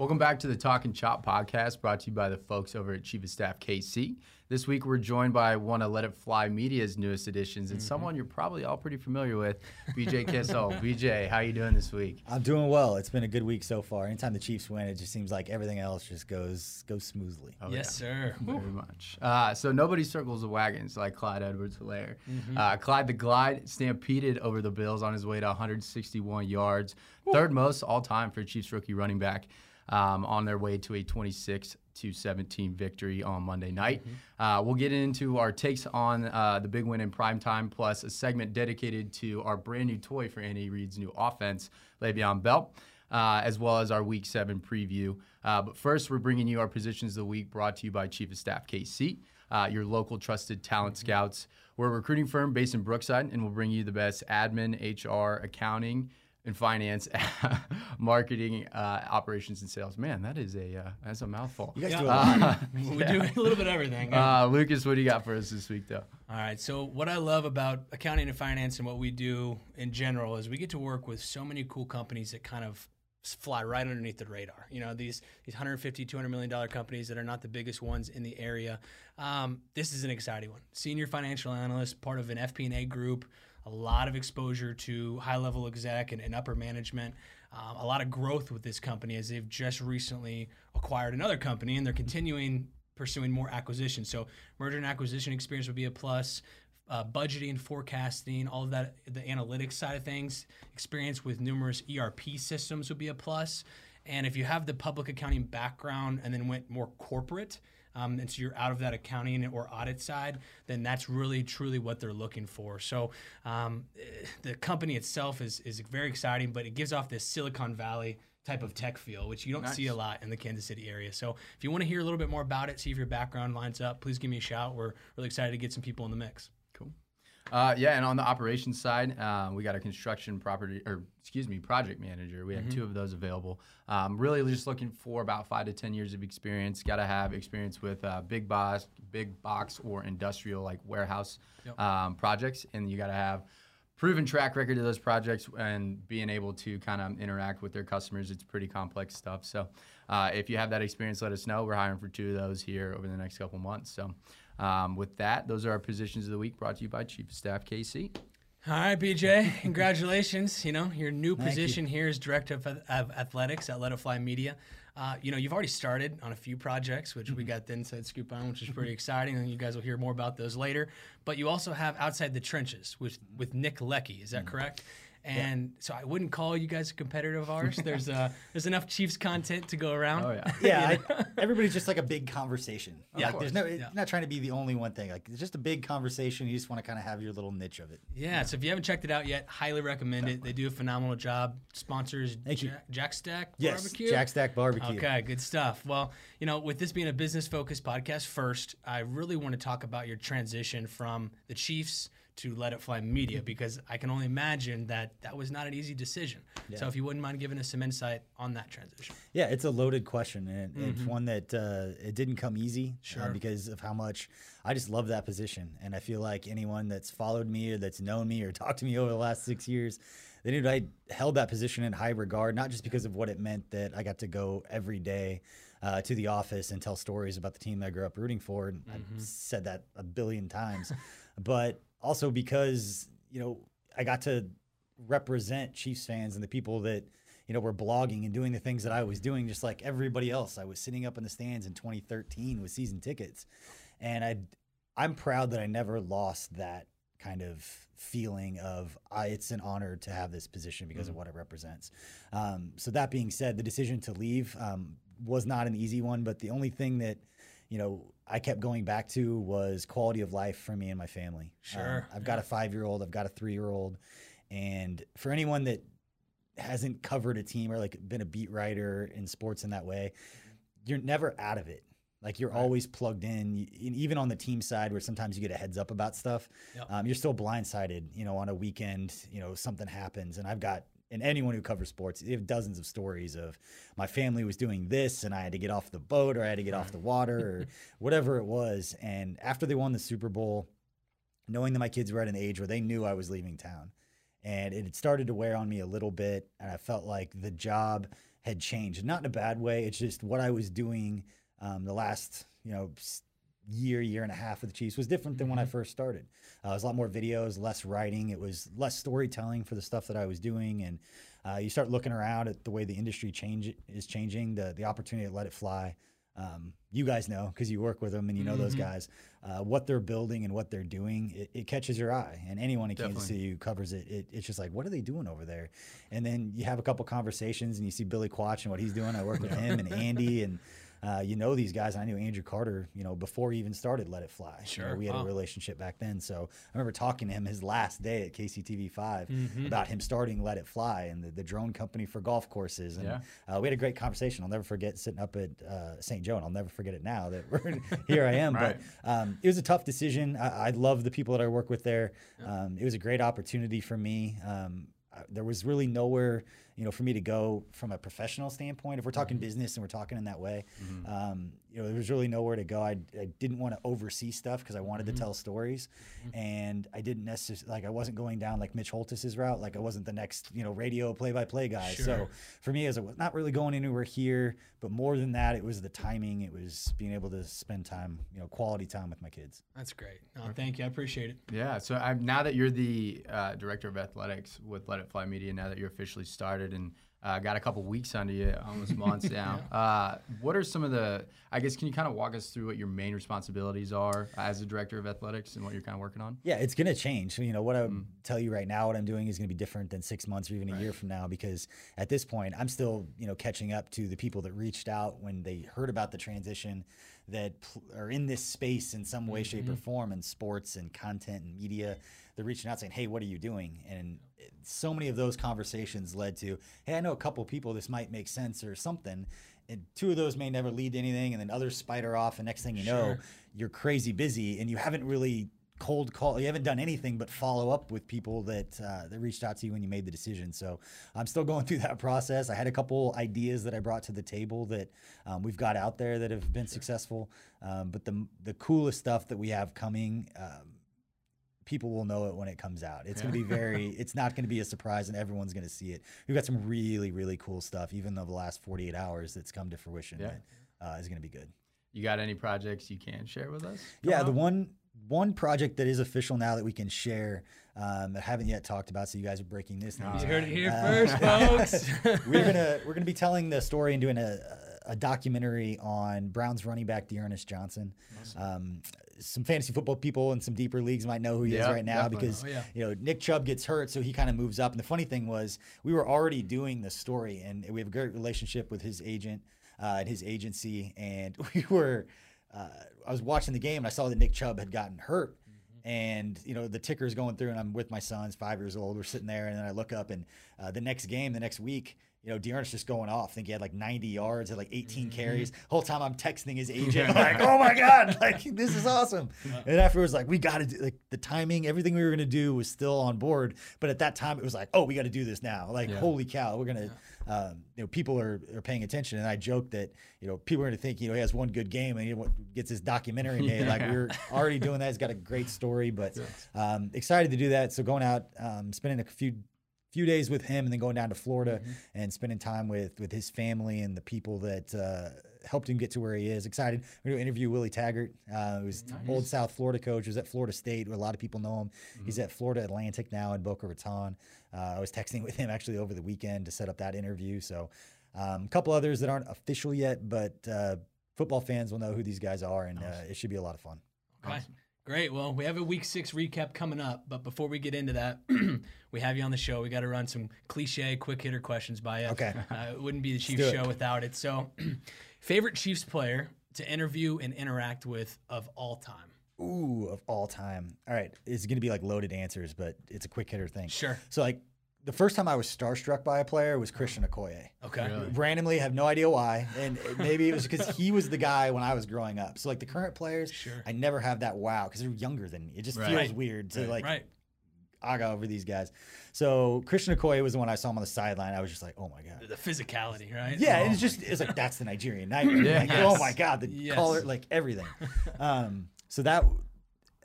Welcome back to the Talk and Chop podcast brought to you by the folks over at Chief of Staff KC. This week we're joined by one of Let It Fly Media's newest additions and mm-hmm. someone you're probably all pretty familiar with, BJ Kissel. BJ, how you doing this week? I'm doing well. It's been a good week so far. Anytime the Chiefs win, it just seems like everything else just goes goes smoothly. Oh, yes, yeah. sir. Very much. Uh, so nobody circles the wagons like Clyde Edwards-Helaire. Mm-hmm. Uh, Clyde the Glide stampeded over the Bills on his way to 161 yards, Woo. third most all time for Chiefs rookie running back um, on their way to a 26 to 17 victory on Monday night. Mm-hmm. Uh, we'll get into our takes on uh, the big win in prime time, plus a segment dedicated to our brand new toy for Andy Reid's new offense, Le'Veon Bell. Uh, as well as our Week 7 preview. Uh, but first, we're bringing you our Positions of the Week brought to you by Chief of Staff KC, uh, your local trusted talent mm-hmm. scouts. We're a recruiting firm based in Brookside, and we'll bring you the best admin, HR, accounting, in finance, marketing, uh, operations, and sales. Man, that is a uh, that's a mouthful. You guys yeah. do a lot. Uh, we yeah. do a little bit of everything. Uh, Lucas, what do you got for us this week, though? All right. So what I love about accounting and finance and what we do in general is we get to work with so many cool companies that kind of fly right underneath the radar. You know, these these 150, 200 million dollar companies that are not the biggest ones in the area. Um, this is an exciting one. Senior financial analyst, part of an FP&A group a lot of exposure to high level exec and, and upper management, um, a lot of growth with this company as they've just recently acquired another company and they're continuing pursuing more acquisitions. So, merger and acquisition experience would be a plus. Uh, budgeting, forecasting, all of that, the analytics side of things, experience with numerous ERP systems would be a plus. And if you have the public accounting background and then went more corporate, um, and so you're out of that accounting or audit side, then that's really truly what they're looking for. So um, the company itself is is very exciting, but it gives off this Silicon Valley type of tech feel, which you don't nice. see a lot in the Kansas City area. So if you want to hear a little bit more about it, see if your background lines up, please give me a shout. We're really excited to get some people in the mix. Uh, yeah, and on the operations side, uh, we got a construction property, or excuse me, project manager. We have mm-hmm. two of those available. Um, really, just looking for about five to ten years of experience. Got to have experience with uh, big box, big box, or industrial like warehouse yep. um, projects, and you got to have proven track record of those projects and being able to kind of interact with their customers. It's pretty complex stuff. So, uh, if you have that experience, let us know. We're hiring for two of those here over the next couple months. So. Um, with that, those are our positions of the week brought to you by Chief of Staff KC. All right, BJ, congratulations. you know, your new position you. here is Director of, of Athletics at Let It Fly Media. Uh, you know, you've already started on a few projects, which mm-hmm. we got the inside scoop on, which is pretty exciting, and you guys will hear more about those later. But you also have Outside the Trenches with, with Nick Leckey, is that mm-hmm. correct? And yeah. so I wouldn't call you guys a competitor of ours. There's uh, there's enough Chiefs content to go around. Oh yeah, yeah. I, everybody's just like a big conversation. Yeah, like, there's no yeah. not trying to be the only one thing. Like it's just a big conversation. You just want to kind of have your little niche of it. Yeah, So if you haven't checked it out yet, highly recommend Definitely. it. They do a phenomenal job. Sponsors Thank you. Jack Stack yes, Barbecue. Jack Stack Barbecue. Okay, good stuff. Well, you know, with this being a business focused podcast, first I really want to talk about your transition from the Chiefs to Let It Fly Media because I can only imagine that that was not an easy decision. Yeah. So if you wouldn't mind giving us some insight on that transition. Yeah, it's a loaded question and mm-hmm. it's one that uh, it didn't come easy uh, sure. uh, because of how much I just love that position. And I feel like anyone that's followed me or that's known me or talked to me over the last six years, they knew I held that position in high regard, not just because of what it meant that I got to go every day uh, to the office and tell stories about the team I grew up rooting for. And mm-hmm. I've said that a billion times, but also because you know I got to represent Chiefs fans and the people that you know were blogging and doing the things that I was doing, just like everybody else. I was sitting up in the stands in 2013 with season tickets, and I I'm proud that I never lost that kind of feeling of uh, it's an honor to have this position because mm-hmm. of what it represents. Um, so that being said, the decision to leave um, was not an easy one, but the only thing that you know I kept going back to was quality of life for me and my family. Sure. Um, I've got a five year old, I've got a three year old. And for anyone that hasn't covered a team or like been a beat writer in sports in that way, you're never out of it. Like you're right. always plugged in, even on the team side, where sometimes you get a heads up about stuff. Yep. Um, you're still blindsided. You know, on a weekend, you know something happens, and I've got and anyone who covers sports, you have dozens of stories of my family was doing this and I had to get off the boat or I had to get off the water or whatever it was. And after they won the Super Bowl, knowing that my kids were at an age where they knew I was leaving town, and it had started to wear on me a little bit, and I felt like the job had changed. Not in a bad way. It's just what I was doing um, the last, you know, year, year and a half of the Chiefs was different than when I mm-hmm. first started. Uh, it was a lot more videos, less writing. It was less storytelling for the stuff that I was doing. And uh, you start looking around at the way the industry change is changing, the the opportunity to let it fly. Um, you guys know because you work with them and you know mm-hmm. those guys. Uh, what they're building and what they're doing, it, it catches your eye. And anyone in. Kansas City who covers it, it, it's just like, what are they doing over there? And then you have a couple conversations and you see Billy Quach and what he's doing. I work with him and Andy and uh, you know these guys. I knew Andrew Carter, you know, before he even started Let It Fly. Sure. You know, we had wow. a relationship back then. So I remember talking to him his last day at KCTV 5 mm-hmm. about him starting Let It Fly and the, the drone company for golf courses. And yeah. uh, we had a great conversation. I'll never forget sitting up at uh, St. Joe, and I'll never forget it now that we're here I am. right. But um, it was a tough decision. I, I, love the people that I work with there. Um, it was a great opportunity for me. Um, there was really nowhere you know, for me to go from a professional standpoint, if we're talking mm-hmm. business and we're talking in that way, mm-hmm. um, you know, there was really nowhere to go. I, I didn't want to oversee stuff because I wanted mm-hmm. to tell stories, mm-hmm. and I didn't necessarily like I wasn't going down like Mitch Holthus's route. Like I wasn't the next you know radio play-by-play guy. Sure. So for me, as it was not really going anywhere here, but more than that, it was the timing. It was being able to spend time, you know, quality time with my kids. That's great. No, thank you. I appreciate it. Yeah. So I'm, now that you're the uh, director of athletics with Let It Fly Media, now that you're officially started and uh, got a couple weeks under you, almost months now. yeah. uh, what are some of the? I guess can you kind of walk us through what your main responsibilities are as a director of athletics and what you're kind of working on? Yeah, it's going to change. You know, what I mm. tell you right now, what I'm doing is going to be different than six months or even a right. year from now because at this point, I'm still you know catching up to the people that reached out when they heard about the transition that pl- are in this space in some way, mm-hmm. shape, or mm-hmm. form in sports and content and media. They're reaching out saying, "Hey, what are you doing?" And so many of those conversations led to, "Hey, I know a couple people. This might make sense or something." And two of those may never lead to anything, and then others spider off. And next thing you know, you're crazy busy, and you haven't really cold call. You haven't done anything but follow up with people that uh, that reached out to you when you made the decision. So I'm still going through that process. I had a couple ideas that I brought to the table that um, we've got out there that have been successful. Um, but the the coolest stuff that we have coming. Um, people will know it when it comes out. It's yeah. going to be very, it's not going to be a surprise and everyone's going to see it. We've got some really, really cool stuff, even though the last 48 hours that's come to fruition yeah. that uh, is going to be good. You got any projects you can share with us? Yeah, the one one project that is official now that we can share um, that I haven't yet talked about. So you guys are breaking this news. You heard it here uh, first, folks. we're gonna we're gonna be telling the story and doing a, a documentary on Browns running back D'Ernest Johnson. Awesome. Um, some fantasy football people and some deeper leagues might know who he yeah, is right now because oh, yeah. you know Nick Chubb gets hurt, so he kind of moves up. And the funny thing was, we were already doing the story, and we have a great relationship with his agent uh, and his agency, and we were. Uh, I was watching the game and I saw that Nick Chubb had gotten hurt, mm-hmm. and you know the ticker is going through, and I'm with my sons, five years old. We're sitting there, and then I look up, and uh, the next game, the next week, you know, D'Ernest just going off. I think he had like 90 yards, had like 18 mm-hmm. carries. Whole time I'm texting his agent, like, "Oh my god, like this is awesome!" And afterwards, like, we got to do like the timing, everything we were gonna do was still on board. But at that time, it was like, "Oh, we got to do this now!" Like, yeah. holy cow, we're gonna, yeah. um, you know, people are, are paying attention. And I joke that you know people are gonna think you know he has one good game and he gets his documentary made. yeah. Like we're already doing that. He's got a great story, but um, excited to do that. So going out, um, spending a few few days with him and then going down to Florida mm-hmm. and spending time with with his family and the people that uh, helped him get to where he is. Excited. We're going to interview Willie Taggart, uh, who's nice. old South Florida coach. Was at Florida State, where a lot of people know him. Mm-hmm. He's at Florida Atlantic now in Boca Raton. Uh, I was texting with him actually over the weekend to set up that interview. So um, a couple others that aren't official yet, but uh, football fans will know who these guys are, and uh, it should be a lot of fun. Okay. Awesome. Great. Well, we have a week six recap coming up, but before we get into that, we have you on the show. We got to run some cliche quick hitter questions by you. Okay. Uh, it wouldn't be the Chiefs show without it. So, favorite Chiefs player to interview and interact with of all time? Ooh, of all time. All right. It's going to be like loaded answers, but it's a quick hitter thing. Sure. So, like, the first time I was starstruck by a player was Christian Okoye. Okay. Really? Randomly, have no idea why, and maybe it was because he was the guy when I was growing up. So like the current players, sure. I never have that wow because they're younger than me. It just right. feels weird to right. like right. aga over these guys. So Christian Okoye was the one I saw him on the sideline. I was just like, oh my god, the physicality, right? Yeah, oh it's just it's like that's the Nigerian nightmare. yeah. Like, yes. Oh my god, the yes. color, like everything. um, so that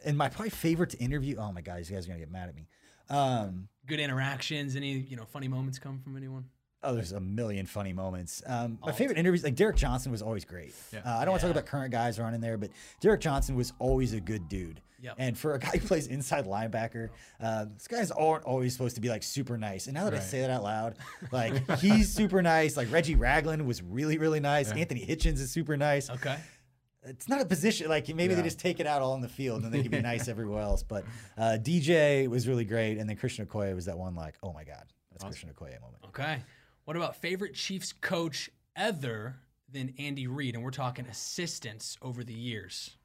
and my probably favorite to interview. Oh my god, these guys are gonna get mad at me. Um, Good interactions. Any you know funny moments come from anyone? Oh, there's a million funny moments. Um, my favorite interviews, like Derrick Johnson, was always great. Yeah. Uh, I don't want to talk about current guys in there, but Derrick Johnson was always a good dude. Yep. And for a guy who plays inside linebacker, uh, this guy's aren't always supposed to be like super nice. And now that I say that out loud, like he's super nice. Like Reggie Ragland was really, really nice. Anthony Hitchens is super nice. Okay. It's not a position like maybe they just take it out all on the field and they can be nice everywhere else. But uh, DJ was really great, and then Christian Okoye was that one like, oh my god, that's Christian Okoye moment. Okay. What about favorite Chiefs coach other than Andy Reid? And we're talking assistants over the years.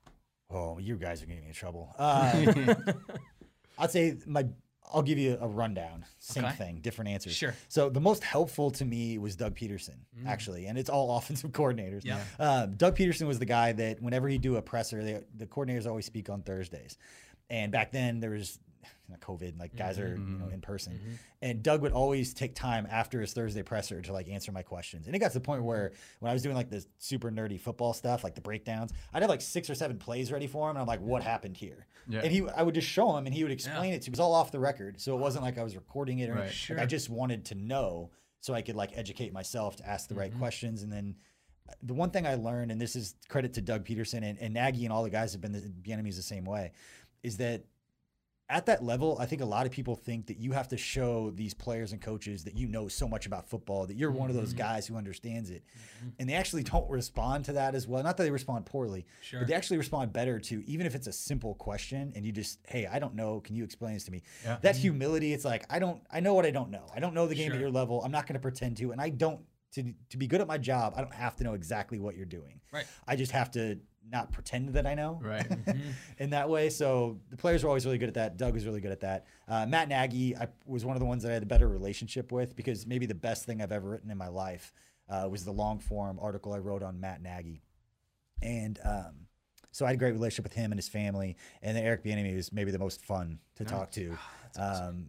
Oh, you guys are getting me in trouble. Uh, I'd say my. I'll give you a rundown. Same Okay. thing, different answers. Sure. So the most helpful to me was Doug Pederson, actually, and it's all offensive coordinators. Yeah. Um, Doug Pederson was the guy that whenever he'd do a presser, they, the coordinators always speak on Thursdays, and back then there was COVID, like guys are you know mm-hmm. in person, mm-hmm. and Doug would always take time after his Thursday presser to like answer my questions, and it got to the point where when I was doing like the super nerdy football stuff, like the breakdowns, I'd have like six or seven plays ready for him, and I'm like, what happened here? Yeah. And he, I would just show him, and he would explain it to. me. It was all off the record, so it wasn't like I was recording it or Right. Sure. Like I just wanted to know so I could like educate myself to ask the right mm-hmm. questions, and then uh, the one thing I learned, and this is credit to Doug Pederson and, and Nagy and all the guys have been the, the enemies the same way, is that at that level, I think a lot of people think that you have to show these players and coaches that you know so much about football, that you're one of those mm-hmm. guys who understands it. Mm-hmm. And they actually don't respond to that as well. Not that they respond poorly, Sure. but they actually respond better to even if it's a simple question and you just, hey, I don't know. Can you explain this to me? Yeah. That mm-hmm. humility, it's like, I don't, I know what I don't know. I don't know the game Sure. at your level. I'm not going to pretend to. And I don't, to, to be good at my job, I don't have to know exactly what you're doing. Right. I just have to not pretend that I know Right. in that way. So the players were always really good at that. Doug was really good at that. Uh, Matt Nagy I, was one of the ones that I had a better relationship with because maybe the best thing I've ever written in my life uh, was the long form article I wrote on Matt Nagy. And um, so I had a great relationship with him and his family. And then Eric Bieniemy was maybe the most fun to talk to um,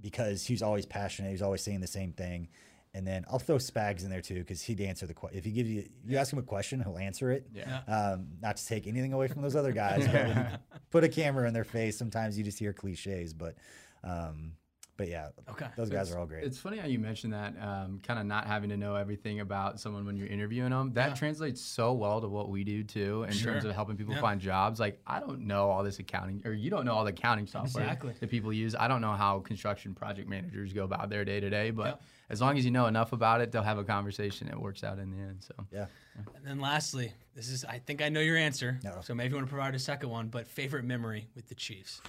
because he was always passionate. He was always saying the same thing. And then I'll throw Spags in there too because he'd answer the question. If he gives you, you ask him a question, he'll answer it. Yeah. Um, not to take anything away from those other guys, but put a camera in their face, sometimes you just hear cliches. But, um, but yeah, Okay. those guys are all great. It's funny how you mentioned that, um, kind of not having to know everything about someone when you're interviewing them. That Yeah. translates so well to what we do too, in Sure. terms of helping people Yeah. find jobs. Like, I don't know all this accounting, or you don't know all the accounting software Exactly. that people use. I don't know how construction project managers go about their day to day, but Yep. as long as you know enough about it, they'll have a conversation. It works out in the end. So, yeah. And then lastly, this is I think I know your answer. No. So maybe you want to provide a second one, but favorite memory with the Chiefs.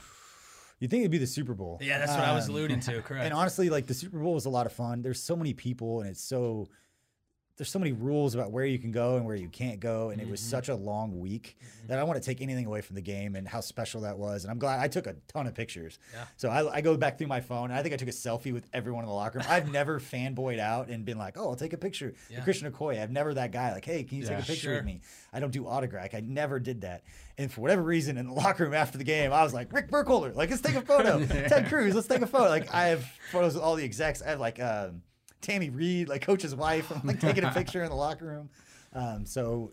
You think it'd be the Super Bowl? Yeah, that's what I was Um, alluding to. Correct. And honestly, like the Super Bowl was a lot of fun. There's so many people, and it's so there's so many rules about where you can go and where you can't go, and it was such a long week that I don't want to take anything away from the game and how special that was. And I'm glad I took a ton of pictures. Yeah. So I, I go back through my phone. And I think I took a selfie with everyone in the locker room. I've never fanboyed out and been like, "Oh, I'll take a picture." Yeah. Christian Okoye. I've never that guy. Like, "Hey, can you Yeah. take a picture Sure. with me?" I don't do autograph. I never did that. And for whatever reason, in the locker room after the game, I was like, Rick Burkholder, like, let's take a photo. Ted Crews, let's take a photo. Like, I have photos with all the execs. I have like um, Tammy Reid, like coach's wife. I'm like taking a picture in the locker room. Um, so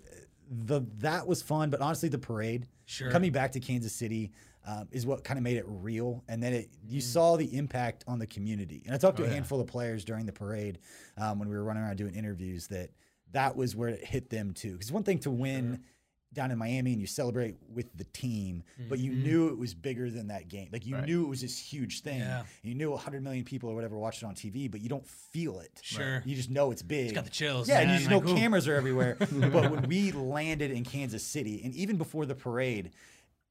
the that was fun, but honestly, the parade, Sure. coming back to Kansas City. Um, is what kind of made it real, and then it Mm. you saw the impact on the community. And I talked to Oh, a yeah. handful of players during the parade um, when we were running around doing interviews that that was where it hit them too. Because one thing to win down in Miami and you celebrate with the team, but you mm-hmm. knew it was bigger than that game. Like you Right. knew it was this huge thing. Yeah. You knew 100 million people or whatever watched it on TV, but you don't feel it. Sure. You just know it's big. got the chills, Yeah, and you just know ooh. cameras are everywhere. but when we landed in Kansas City, and even before the parade,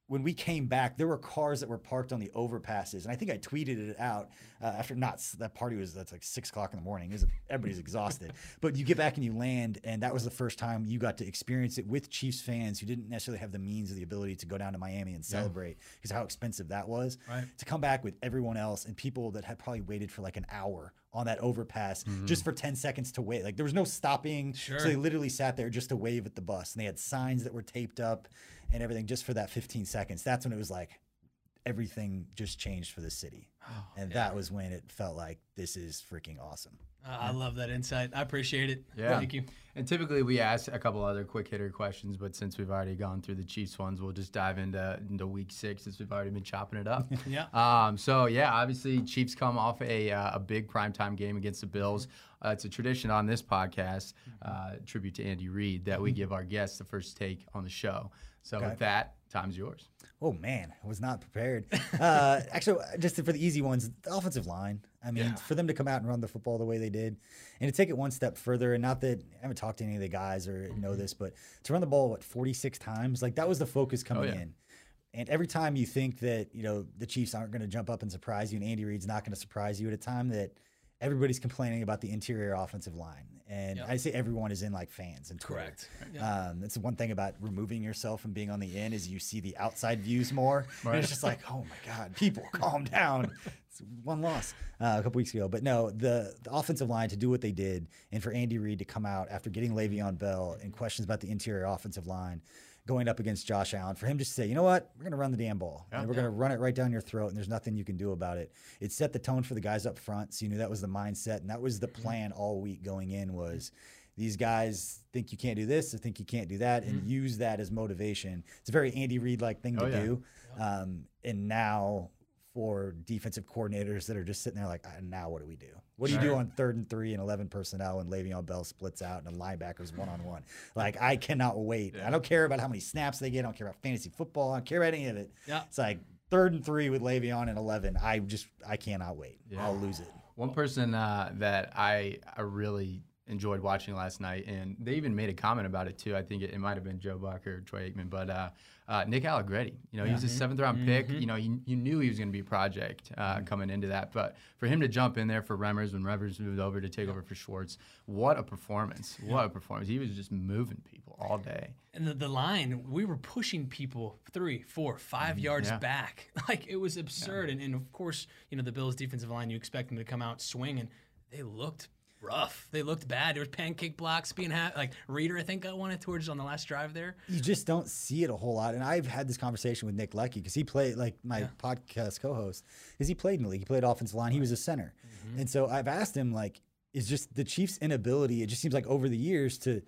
when we came back, there were cars that were parked on the overpasses, and I think I tweeted it out uh, after not that party was that's like six o'clock in the morning. Was, everybody's exhausted, but you get back and you land, and that was the first time you got to experience it with Chiefs fans who didn't necessarily have the means or the ability to go down to Miami and celebrate because how expensive that was. Right. To come back with everyone else and people that had probably waited for like an hour on that overpass mm-hmm. just for 10 seconds to wait. Like there was no stopping. Sure. So they literally sat there just to wave at the bus and they had signs that were taped up and everything just for that 15 seconds. That's when it was like everything just changed for the city. Oh, and that was when it felt like this is freaking awesome. Uh, I love that insight. I appreciate it. Yeah. Thank you. And typically we ask a couple other quick hitter questions, but since we've already gone through the Chiefs ones, we'll just dive into into Week Six since we've already been chopping it up. Yeah. Um, so yeah, obviously Chiefs come off a uh, a big primetime game against the Bills. Uh, it's a tradition on this podcast, uh, tribute to Andy Reid, that we give our guests the first take on the show. So with that, time's yours. Oh man, I was not prepared. Uh, actually, just for the easy ones, the offensive line. I mean, for them to come out and run the football the way they did, and to take it one step further, and not that I haven't talked to any of the guys or know this, but to run the ball what 46 times, like that was the focus coming yeah. in. And every time you think that you know the Chiefs aren't going to jump up and surprise you, and Andy Reid's not going to surprise you at a time that everybody's complaining about the interior offensive line, and I say everyone is in like fans and Twitter. Correct. Um, that's one thing about removing yourself and being on the end is you see the outside views more. And it's just like, oh my God, people, calm down. It's one loss uh, a couple weeks ago, but no, the, the offensive line to do what they did, and for Andy Reid to come out after getting Le'Veon Bell and questions about the interior offensive line. Going up against Josh Allen, for him just to say, you know what, we're going to run the damn ball, and we're going to run it right down your throat, and there's nothing you can do about it. It set the tone for the guys up front, so you knew that was the mindset, and that was the plan all week going in was these guys think you can't do this, or think you can't do that, and use that as motivation. It's a very Andy Reid like thing Oh, to yeah. do. Um, and now for defensive coordinators that are just sitting there like, "Ah, now what do we do? What do you do on third and three and 11 personnel and Le'Veon Bell splits out and the linebackers one on one? Like, I cannot wait. I don't care about how many snaps they get. I don't care about fantasy football. I don't care about any of it. Yeah. It's like third and three with Le'Veon and 11. I just, I cannot wait. Yeah. I'll lose it. One person uh, that I I really enjoyed watching last night, and they even made a comment about it too. I think it, it might have been Joe Buck or Troy Aikman, but uh, uh, Nick Allegretti. You know, he was a seventh round pick. You know, you, you knew he was going to be a project uh, coming into that, but for him to jump in there for Remmers when Remmers moved over to take over for Schwartz, what a performance! What a performance! He was just moving people all day. And the, the line, we were pushing people three, four, five yards yeah. back. Like it was absurd. And, and of course, you know, the Bills' defensive line, you expect them to come out swinging. They looked rough. They looked bad. There was pancake blocks being had. Like Reiter, I think, got one towards on the last drive there. you just don't see it a whole lot. And I've had this conversation with Nick Leckey because he played like my podcast co-host Is he played in the league. He played offensive line. He was a center, and so I've asked him like, is just the Chiefs' inability. It just seems like over the years to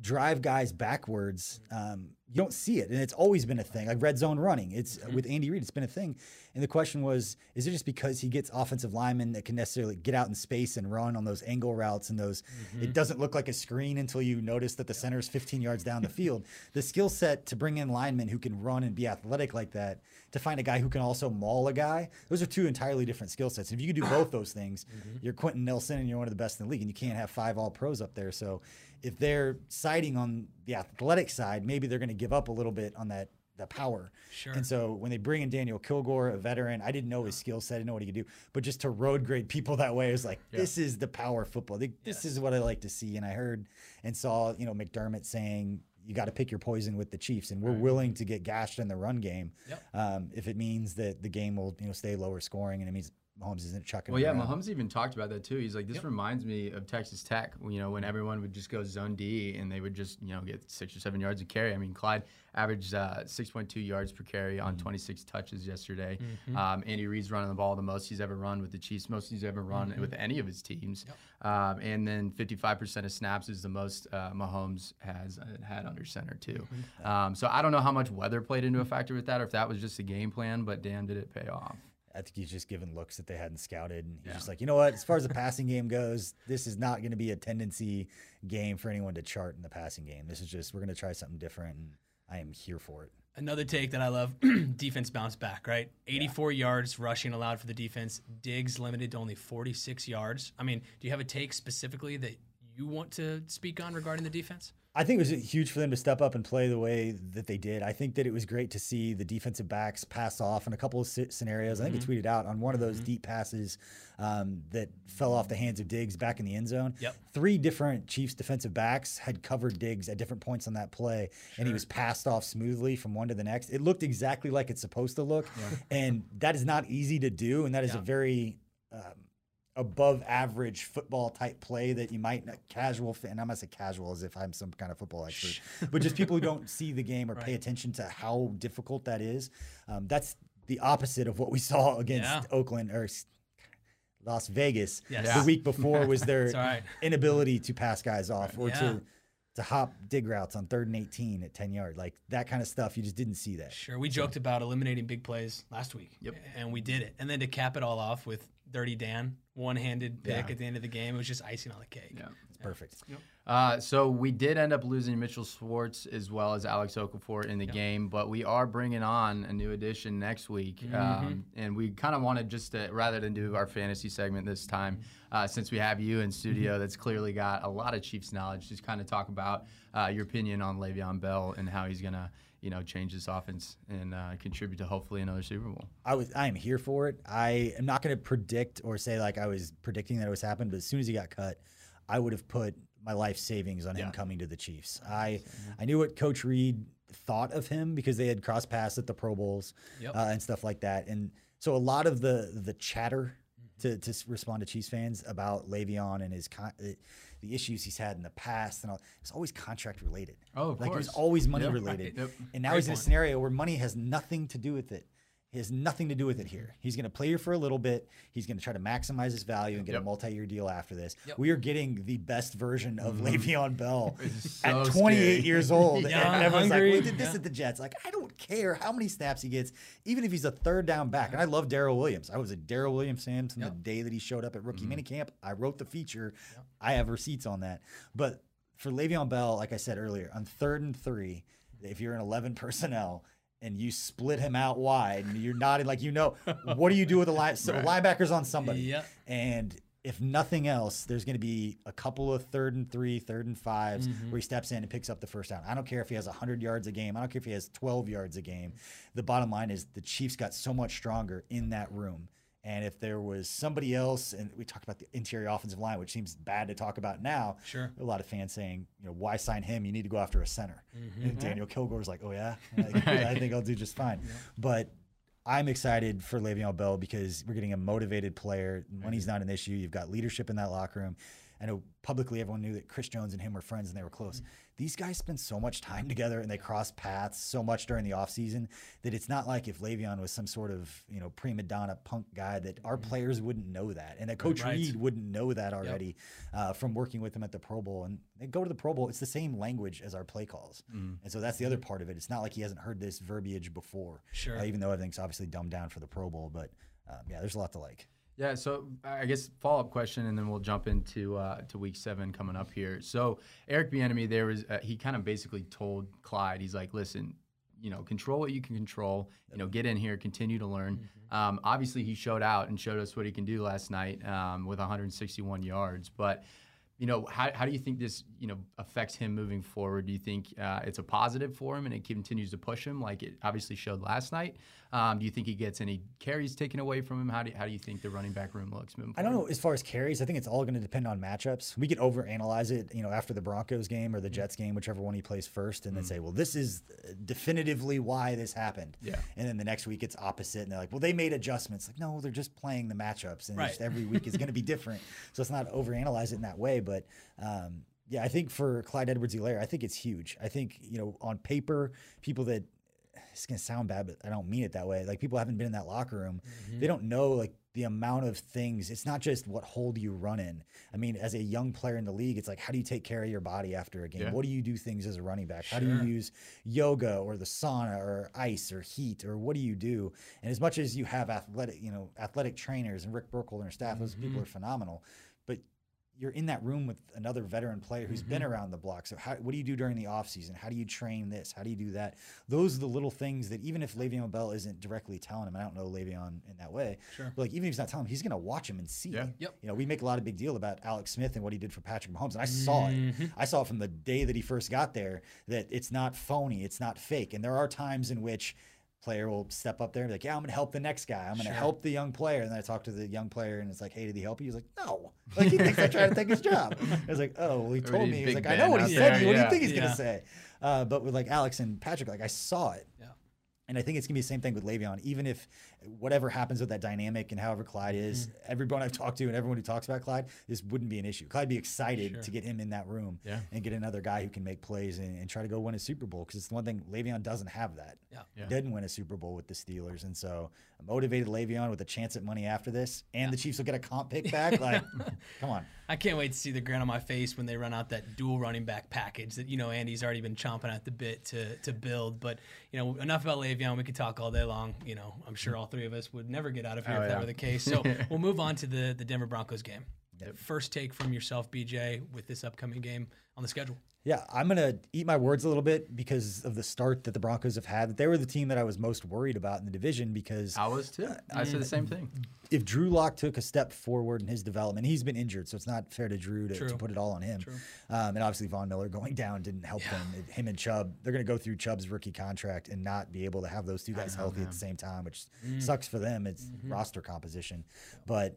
drive guys backwards. Um, you don't see it, and it's always been a thing. Like red zone running, it's mm-hmm. with Andy Reid, it's been a thing. And the question was, is it just because he gets offensive linemen that can necessarily get out in space and run on those angle routes and those? It mm-hmm. doesn't look like a screen until you notice that the center is 15 yards down the field. The skill set to bring in linemen who can run and be athletic like that, to find a guy who can also maul a guy, those are two entirely different skill sets. If you can do both those things, mm-hmm. you're Quenton Nelson and you're one of the best in the league, and you can't have five All Pros up there. So if they're siding on the athletic side, maybe they're going to give up a little bit on that the power. Sure. And so when they bring in Daniel Kilgore, a veteran, I didn't know his skill set, I didn't know what he could do, but just to road grade people that way is like this is the power football. They- This is what I like to see. And I heard and saw you know McDermott saying you got to pick your poison with the Chiefs, and we're willing to get gashed in the run game Yep. um, if it means that the game will you know stay lower scoring and it means Mahomes isn't chucking. Well, yeah, around. Mahomes even talked about that too. He's like, this reminds me of Texas Tech. You know, when everyone would just go zone D and they would just you know get six or seven yards of carry. I mean, Clyde averaged uh, 6.2 yards per carry on 26 touches yesterday. Um, Andy Reid's running the ball the most he's ever run with the Chiefs, most he's ever run with any of his teams. Um, and then 55% of snaps is the most uh, Mahomes has uh, had under center too. Um, so I don't know how much weather played into a factor with that, or if that was just a game plan. But damn, did it pay off? I think he's just given looks that they hadn't scouted, and he's just like, you know what? As far as the passing game goes, this is not going to be a tendency game for anyone to chart in the passing game. This is just we're going to try something different, and I am here for it. Another take that I love defense bounce back, right? 84 yards rushing allowed for the defense. Diggs limited to only 46 yards. I mean, do you have a take specifically that you want to speak on regarding the defense? I think it was huge for them to step up and play the way that they did. I think that it was great to see the defensive backs pass off in a couple of scenarios. I think Mm-hmm. I tweeted out on one of those deep passes um, that fell off the hands of Diggs back in the end zone. Yep. Three different Chiefs defensive backs had covered Diggs at different points on that play, and he was passed off smoothly from one to the next. It looked exactly like it's supposed to look, and that is not easy to do, and that is a very um, above average football type play that you might not casual fan. I'm not say casual as if I'm some kind of football expert, but just people who don't see the game or pay attention to how difficult that is. Um, that's the opposite of what we saw against Yeah. Oakland or Las Vegas. Yes. The week before was their right. inability to pass guys off or Yeah. to to hop dig routes on third and 18 at 10 yard. Like that kind of stuff, you just didn't see that. Sure, we joked about eliminating big plays last week. Yep. And we did it. And then to cap it all off with Dirty Dan, one handed pick Yeah. at the end of the game, it was just icing on the cake. Yeah. It's perfect. Uh, so we did end up losing Mitchell Schwartz as well as Alex Okafor in the game, but we are bringing on a new addition next week, um, and we kind of wanted just to rather than do our fantasy segment this time, uh, since we have you in studio, that's clearly got a lot of Chiefs knowledge, just kind of talk about uh, your opinion on Le'Veon Bell and how he's gonna, you know, change this offense and uh, contribute to hopefully another Super Bowl. I was I am here for it. I am not going to predict or say like I was predicting that it was happening, but as soon as he got cut, I would have put my life savings on him coming to the Chiefs. I I knew what Coach Reid thought of him because they had cross paths at the Pro Bowls Yep. uh, and stuff like that, and so a lot of the the chatter to, to respond to Chiefs fans about Le'Veon and his con- uh, the issues he's had in the past and all it's always contract related. Oh, of like course. it's always money Yep. related. Yep. And now Great he's in a scenario where money has nothing to do with it. He has nothing to do with it here. He's going to play here for a little bit. He's going to try to maximize his value and get Yep. a multi-year deal after this. Yep. We are getting the best version of Le'Veon Bell It's at 28 scary. years old. Young, and everyone's hungry. like, we did this Yeah. at the Jets. Like, I don't care how many snaps he gets, even if he's a third down back. And I love Darrel Williams. I was a Darrel Williams fan from Yep. the day that he showed up at rookie Mm-hmm. minicamp. I wrote the feature. I have receipts on that. But for Le'Veon Bell, like I said earlier, on third and three, if you're in 11 personnel and you split him out wide and you're nodding like, you know, what do you do with a line? So linebacker's on somebody. Yep. And if nothing else, there's going to be a couple of third and three, third and 5s mm-hmm. where he steps in and picks up the first down. I don't care if he has 100 yards a game. I don't care if he has 12 yards a game. The bottom line is the Chiefs got so much stronger in that room. And if there was somebody else, and we talked about the interior offensive line, which seems bad to talk about now. Sure. A lot of fans saying, you know, why sign him? You need to go after a center. Mm-hmm. And mm-hmm. Daniel Kilgore's like, oh yeah, Like, I think I'll do just fine. But I'm excited for Le'Veon Bell because we're getting a motivated player. Money's mm-hmm. not an issue. You've got leadership in that locker room. I know publicly everyone knew that Chris Jones and him were friends and they were close. These guys spend so much time together and they cross paths so much during the offseason that it's not like if Le'Veon was some sort of, you know, prima donna punk guy that our players wouldn't know that. And that Coach Right. Reid wouldn't know that already uh, from working with him at the Pro Bowl. And they go to the Pro Bowl, it's the same language as our play calls. And so that's the other part of it. It's not like he hasn't heard this verbiage before. Sure. Uh, even though everything's obviously dumbed down for the Pro Bowl. But um, yeah, there's a lot to like. Yeah, so I guess follow up question, and then we'll jump into uh, to week seven coming up here. So Eric Bieniemy, there was uh, he kind of basically told Clyde, he's like, listen, you know, control what you can control. You know, get in here, continue to learn. Um, obviously, he showed out and showed us what he can do last night um, with 161 yards, but. You know, how, how do you think this, you know, affects him moving forward? Do you think uh, it's a positive for him and it continues to push him like it obviously showed last night? Um, do you think he gets any carries taken away from him? How do, how do you think the running back room looks I don't know as far as carries. I think it's all going to depend on matchups. We could overanalyze it, you know, after the Broncos game or the Jets game, whichever one he plays first, and then say, well, this is definitively why this happened. Yeah. And then the next week it's opposite, and they're like, well, they made adjustments. Like, no, they're just playing the matchups, and Right. just every week is going to be different. So let's not overanalyze it in that way. But um, yeah, I think for Clyde Edwards-Helaire, I think it's huge. I think you know, on paper, people that it's gonna sound bad, but I don't mean it that way. Like people haven't been in that locker room, they mm-hmm. don't know like the amount of things. It's not just what hold you run in. I mean, as a young player in the league, it's like how do you take care of your body after a game? Yeah. What do you do things as a running back? How do you use yoga or the sauna or ice or heat or what do you do? And as much as you have athletic, you know, athletic trainers and Rick Burkholder and staff, those people mm-hmm. are phenomenal, but you're in that room with another veteran player who's been around the block. So how, what do you do during the offseason? How do you train this? How do you do that? Those are the little things that even if Le'Veon Bell isn't directly telling him, I don't know Le'Veon in that way, Sure. but like even if he's not telling him, he's going to watch him and see. Yeah. Yep. You know, we make a lot of big deal about Alex Smith and what he did for Patrick Mahomes, and I saw Mm-hmm. it. I saw it from the day that he first got there that it's not phony, it's not fake, and there are times in which player will step up there and be like, "Yeah, I'm going to help the next guy. I'm going to Sure. help the young player." And then I talk to the young player, and it's like, "Hey, did he help you?" He's like, "No." Like he thinks I tried to take his job. I was like, "Oh, well, he told me." He's like, "I know what he said. to there, you. What do you think he's Yeah. going to say?" Uh, but with like Alex and Patrick, like I saw it. Yeah. And I think it's gonna be the same thing with Le'Veon. Even if whatever happens with that dynamic and however Clyde is, Mm-hmm. everyone I've talked to and everyone who talks about Clyde, this wouldn't be an issue. Clyde would be excited Sure. to get him in that room Yeah. and get another guy who can make plays and, and try to go win a Super Bowl because it's the one thing Le'Veon doesn't have that. Yeah. Yeah. Didn't win a Super Bowl with the Steelers, and so a motivated Le'Veon with a chance at money after this, and the Chiefs will get a comp pick back. Like, come on. I can't wait to see the grin on my face when they run out that dual running back package that you know Andy's already been chomping at the bit to to build. But you know enough about Le'Veon. We could talk all day long. You know I'm sure all three of us would never get out of here Oh, if that yeah. were the case. So we'll move on to the the Denver Broncos game. First take from yourself, BJ, with this upcoming game on the schedule. Yeah, I'm gonna eat my words a little bit because of the start that the Broncos have had. They were the team that I was most worried about in the division because I was too. I said the same thing. if Drew Lock took a step forward in his development, he's been injured, so it's not fair to Drew to, to put it all on him. Um, and obviously Von Miller going down didn't help them. It- Him and Chubb, they're going to go through Chubb's rookie contract and not be able to have those two guys healthy at the same time, which sucks for them. It's roster composition, but.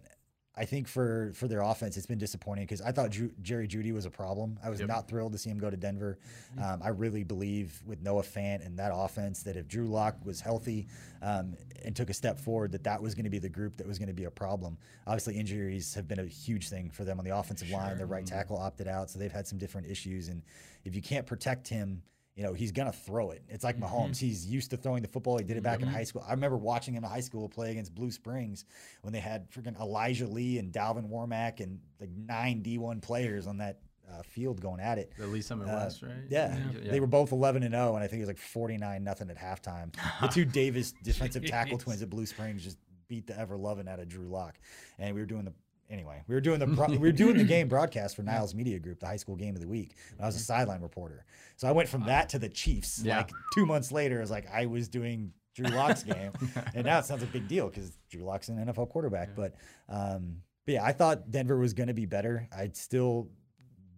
I think for for their offense, it's been disappointing because I thought Ju- Jerry Jeudy was a problem. I was not thrilled to see him go to Denver. Um, I really believe with Noah Fant and that offense that if Drew Lock was healthy um, and took a step forward, that that was going to be the group that was going to be a problem. Obviously, injuries have been a huge thing for them on the offensive line. Their right tackle opted out, so they've had some different issues. And if you can't protect him, you know, he's going to throw it. It's like Mahomes. He's used to throwing the football. He did it back in high school. I remember watching him in high school play against Blue Springs when they had freaking Elijah Lee and Dalvin Warmack and like nine D1 players on that uh, field going at it. The Lee Summit Uh, West, right? Yeah. they were both 11 and 0, and I think it was like 49 nothing at halftime. The two Davis defensive tackle twins at Blue Springs just beat the ever loving out of Drew Lock, and we were doing the anyway. We were doing the we were doing the game broadcast for Niles Media Group, the high school game of the week. I was a sideline reporter, so I went from that to the Chiefs. Yeah. Like two months later, it was like I was doing. Drew Lock's game, and now it sounds like a big deal because Drew Lock's an NFL quarterback. But, um, but yeah, I thought Denver was going to be better. I'd still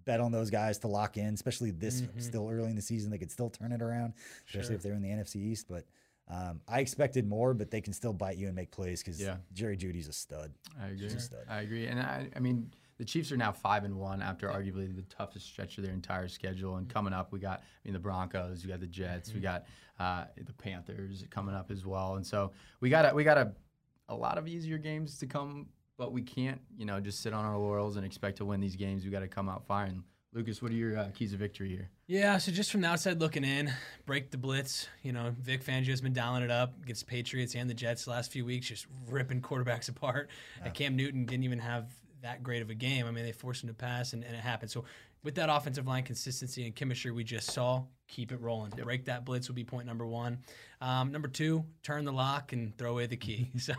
bet on those guys to lock in, especially this still early in the season. They could still turn it around, especially if they're in the NFC East. But um, I expected more, but they can still bite you and make plays because Yeah. Jerry Jeudy's a stud. I agree. a stud. I agree. And I, I mean, the Chiefs are now five and one after arguably the toughest stretch of their entire schedule. And coming up, we got I mean the Broncos, we got the Jets, we got uh, the Panthers coming up as well. And so we got a, we got a, a lot of easier games to come, but we can't you know just sit on our laurels and expect to win these games. We got to come out firing. Lucas, what are your uh, keys of victory here? Yeah, so just from the outside looking in, break the blitz. You know, Vic Fangio's been dialing it up against the Patriots and the Jets the last few weeks, just ripping quarterbacks apart. And Cam Newton didn't even have that great of a game. I mean, they forced him to pass, and, and it happened. So with that offensive line consistency and chemistry we just saw, keep it rolling. Break that blitz would be point number one. Um, number two, turn the lock and throw away the key. so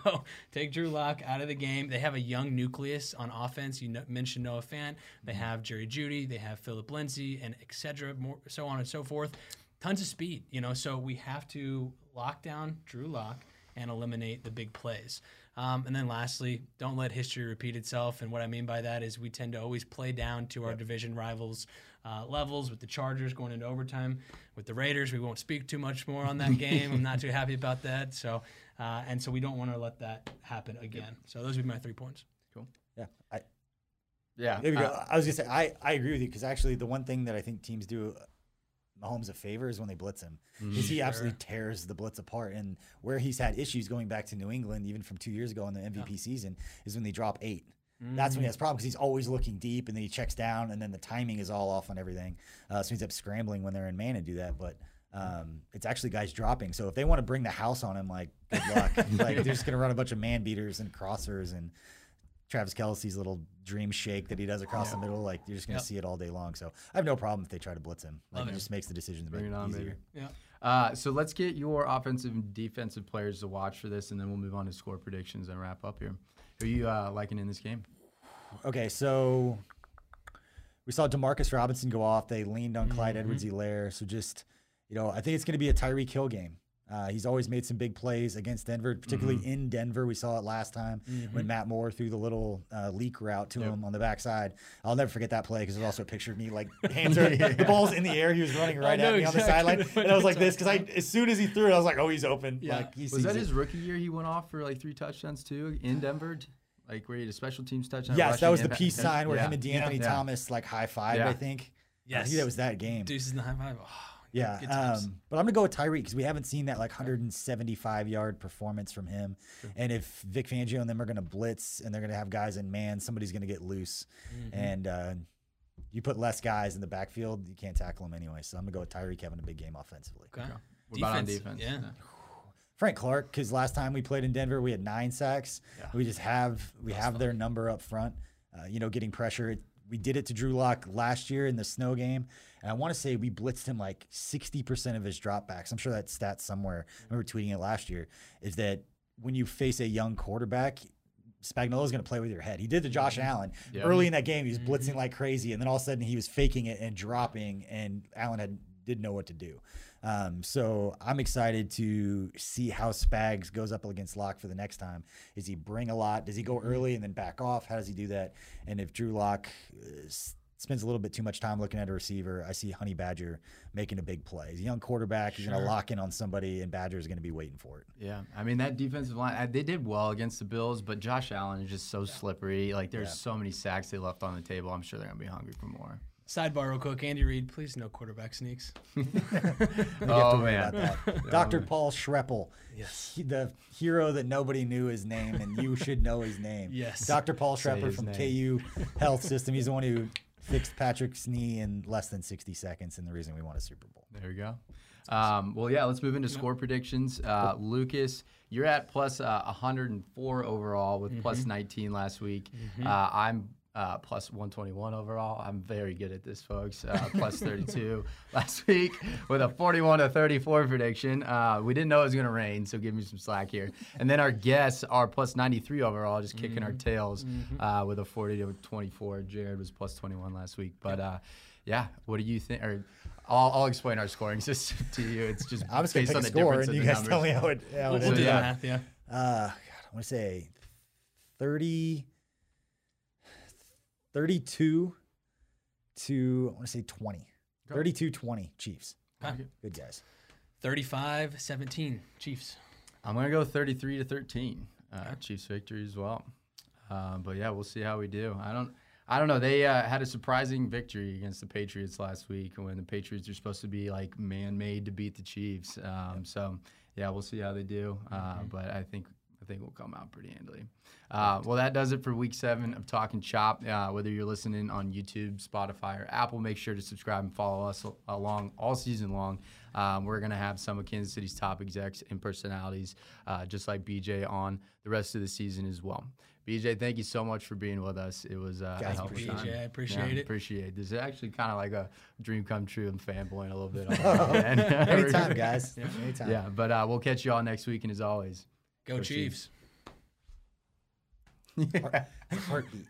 take Drew Lock out of the game. They have a young nucleus on offense. You mentioned Noah Fant. They have Jerry Jeudy. They have Phillip Lindsay, and et cetera, more, so on and so forth. Tons of speed, you know. So we have to lock down Drew Lock and eliminate the big plays. Um, and then lastly, don't let history repeat itself. And what I mean by that is we tend to always play down to our division rivals' uh, levels with the Chargers going into overtime. With the Raiders, we won't speak too much more on that game. I'm not too happy about that. So, uh, and so we don't want to let that happen again. So those would be my three points. Cool. Yeah, I, Yeah, there we go. uh, I was gonna say I, I agree with you because actually the one thing that I think teams do Mahomes a favor is when they blitz him because he absolutely tears the blitz apart. And where he's had issues going back to New England, even from two years ago in the MVP season, is when they drop eight. That's when he has problems because he's always looking deep and then he checks down and then the timing is all off on everything. Uh, so he ends up scrambling when they're in man and do that. But um, it's actually guys dropping. So if they want to bring the house on him, like good luck. like they're just gonna run a bunch of man beaters and crossers and Travis Kelce's little dream shake that he does across the middle. Like you're just gonna Yep. see it all day long. So I have no problem if they try to blitz him. Like Love it it. just makes the decisions Bring it on, easier. baby. Yeah. Uh, so let's get your offensive and defensive players to watch for this, and then we'll move on to score predictions and wrap up here. Who are you uh, liking in this game? Okay, so we saw Demarcus Robinson go off. They leaned on Clyde Mm-hmm. Edwards-Helaire. So just you know, I think it's going to be a Tyreek Hill game. Uh, he's always made some big plays against Denver, particularly Mm-hmm. in Denver. We saw it last time when Matt Moore threw the little uh, leak route to him on the backside. I'll never forget that play because there's also a picture of me like hands are the ball's in the air. He was running right at me on the sideline, and I was like this because I as soon as he threw it, I was like, oh, he's open. Yeah. Like he Was that it. his rookie year? He went off for like three touchdowns too in Denver, like where he had a special teams touchdown. Yes, that was the peace catch? sign where Yeah. him and De'Anthony Yeah. Thomas like high five. Yeah. I think. Yes, I think that was that game. Deuces in the high five. Oh, Yeah, um, but I'm gonna go with Tyreek because we haven't seen that like 175 yard performance from him. And if Vic Fangio and them are gonna blitz and they're gonna have guys in man, somebody's gonna get loose. Mm-hmm. And uh, you put less guys in the backfield, you can't tackle them anyway. So I'm gonna go with Tyreek having a big game offensively. okay. What about on Defense, defense? yeah. Frank Clark, because last time we played in Denver, we had nine sacks. We just have we have their number up front. Uh, you know, getting pressure. We did it to Drew Lock last year in the snow game, and I want to say we blitzed him like sixty percent of his dropbacks. I'm sure that stat somewhere. I remember tweeting it last year. Is that when you face a young quarterback, Spagnuolo is going to play with your head. He did to Josh mm-hmm. Allen Yeah. early in that game. He was blitzing mm-hmm. like crazy, and then all of a sudden he was faking it and dropping, and Allen had didn't know what to do. Um, so I'm excited to see how Spags goes up against Lock for the next time. Is he bring a lot? Does he go early and then back off? How does he do that? And if Drew Lock uh, spends a little bit too much time looking at a receiver, I see Honey Badger making a big play. He's a young quarterback. He's going to lock in on somebody, and Badger is going to be waiting for it. Yeah, I mean that defensive line, they did well against the Bills, but Josh Allen is just so slippery. Like there's Yeah. so many sacks they left on the table. I'm sure they're gonna be hungry for more. Sidebar real quick. Andy Reid, please no quarterback sneaks. We Oh, man. Dr. Paul Schroeppel, Yes. he- the hero that nobody knew his name, and you should know his name. Yes. Dr. Paul Say Schroeppel from name. KU Health System. He's the one who fixed Patrick's knee in less than 60 seconds, and the reason we won a Super Bowl. There we go. Um, well, yeah, let's move into score predictions. Uh, Lucas, you're at plus uh, 104 overall with plus 19 last week. Uh, I'm uh, plus 121 overall. I'm very good at this, folks. Uh, plus 32 last week with a 41 to 34 prediction. Uh, we didn't know it was going to rain, so give me some slack here. And then our guests are plus 93 overall, just kicking our tails uh, with a 40 to 24. Jared was plus 21 last week. But uh, yeah, what do you think? Or I'll, I'll explain our scoring system to you. It's just I'm just going based on the score, and you the guys tell me numbers. how it, how We'll, it we'll do is. the yeah. math. Yeah. Uh, God, I want to say 30, 32 to, I want to say 20. 32 20 Chiefs. Okay. Good guys. 35 17 Chiefs. I'm gonna go 33 to 13. Uh, Chiefs victory as well. Um, but yeah, we'll see how we do. I don't. I don't know. They uh, had a surprising victory against the Patriots last week when the Patriots are supposed to be like man-made to beat the Chiefs. Um, So yeah, we'll see how they do. Uh, But I think I think we'll come out pretty handily. Uh, well, that does it for week seven of Talking Chop. Uh, whether you're listening on YouTube, Spotify, or Apple, make sure to subscribe and follow us along all season long. Um, we're going to have some of Kansas City's top execs and personalities, uh, just like BJ, on the rest of the season as well. BJ, thank you so much for being with us. It was uh, a Guys, helpful appreciate time. BJ, I appreciate it. Appreciate it. This is actually kind of like a dream come true. I'm fanboying a little bit. On. Anytime, guys. Anytime. Yeah, but uh, we'll catch you all next week. And as always, Go, Go Chiefs. Chiefs. Heartbeat.